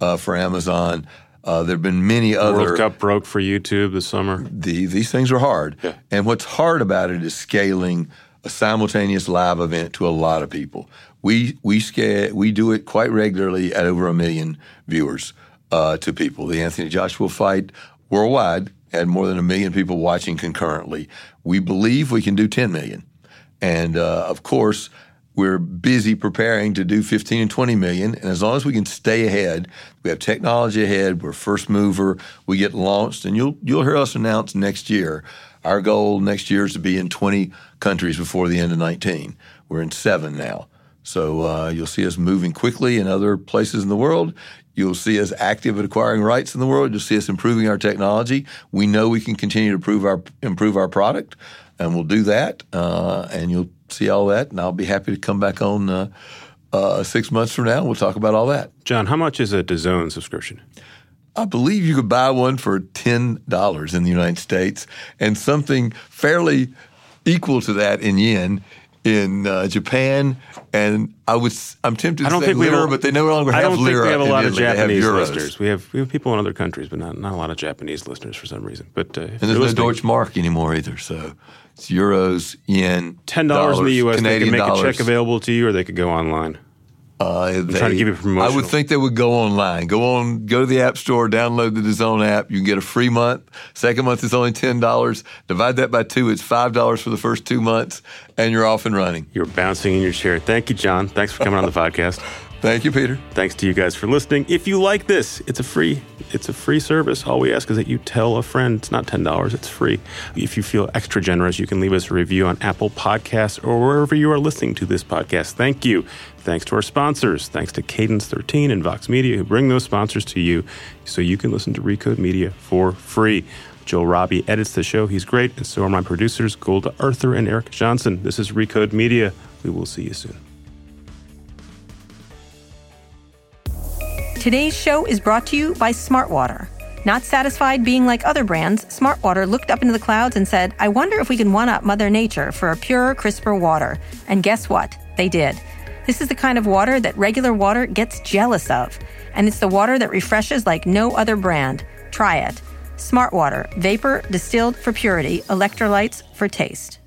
uh, for Amazon. Uh, there have been many other. World Cup broke for YouTube this summer. The, these things are hard. Yeah. And what's hard about it is scaling a simultaneous live event to a lot of people. We, we, scale, we do it quite regularly at over a million viewers uh, to people. The Anthony Joshua fight worldwide had more than a million people watching concurrently. We believe we can do 10 million. And uh, of course, we're busy preparing to do 15 and 20 million. And as long as we can stay ahead, we have technology ahead, we're first mover, we get launched, and you'll you'll hear us announce next year. Our goal next year is to be in 20 countries before the end of 19. We're in seven now. So uh, you'll see us moving quickly in other places in the world. You'll see us active at acquiring rights in the world. You'll see us improving our technology. We know we can continue to improve our improve our product, and we'll do that. Uh, and you'll see all that, and I'll be happy to come back on uh, uh, six months from now. We'll talk about all that. John, how much is a DAZN subscription? I believe you could buy one for ten dollars in the United States, and something fairly equal to that in yen in uh, Japan, and I was I'm tempted to I don't say lira, but they no longer have lira. I don't think we have a lot of Japanese listeners. We have we have people in other countries, but not not a lot of Japanese listeners for some reason. But uh, and there's no Deutsche Mark anymore either. So it's euros, yen, ten dollars in the U.S. Canadian they can make dollars. a check available to you, or they could go online. Uh, they, trying to give you promotion. I would think they would go online. Go on, go to the App Store, download the DAZN app. You can get a free month. Second month is only ten dollars. Divide that by two; it's five dollars for the first two months, and you're off and running. You're bouncing in your chair. Thank you, John. Thanks for coming on the podcast. Thank you, Peter. Thanks to you guys for listening. If you like this, it's a free it's a free service. All we ask is that you tell a friend. It's not $10, it's free. If you feel extra generous, you can leave us a review on Apple Podcasts or wherever you are listening to this podcast. Thank you. Thanks to our sponsors. Thanks to Cadence 13 and Vox Media who bring those sponsors to you so you can listen to Recode Media for free. Joel Robbie edits the show. He's great. And so are my producers, Golda Arthur and Eric Johnson. This is Recode Media. We will see you soon. Today's show is brought to you by Smartwater. Not satisfied being like other brands, Smartwater looked up into the clouds and said, I wonder if we can one up Mother Nature for a purer, crisper water. And guess what? They did. This is the kind of water that regular water gets jealous of. And it's the water that refreshes like no other brand. Try it. Smart Water, vapor distilled for purity, electrolytes for taste.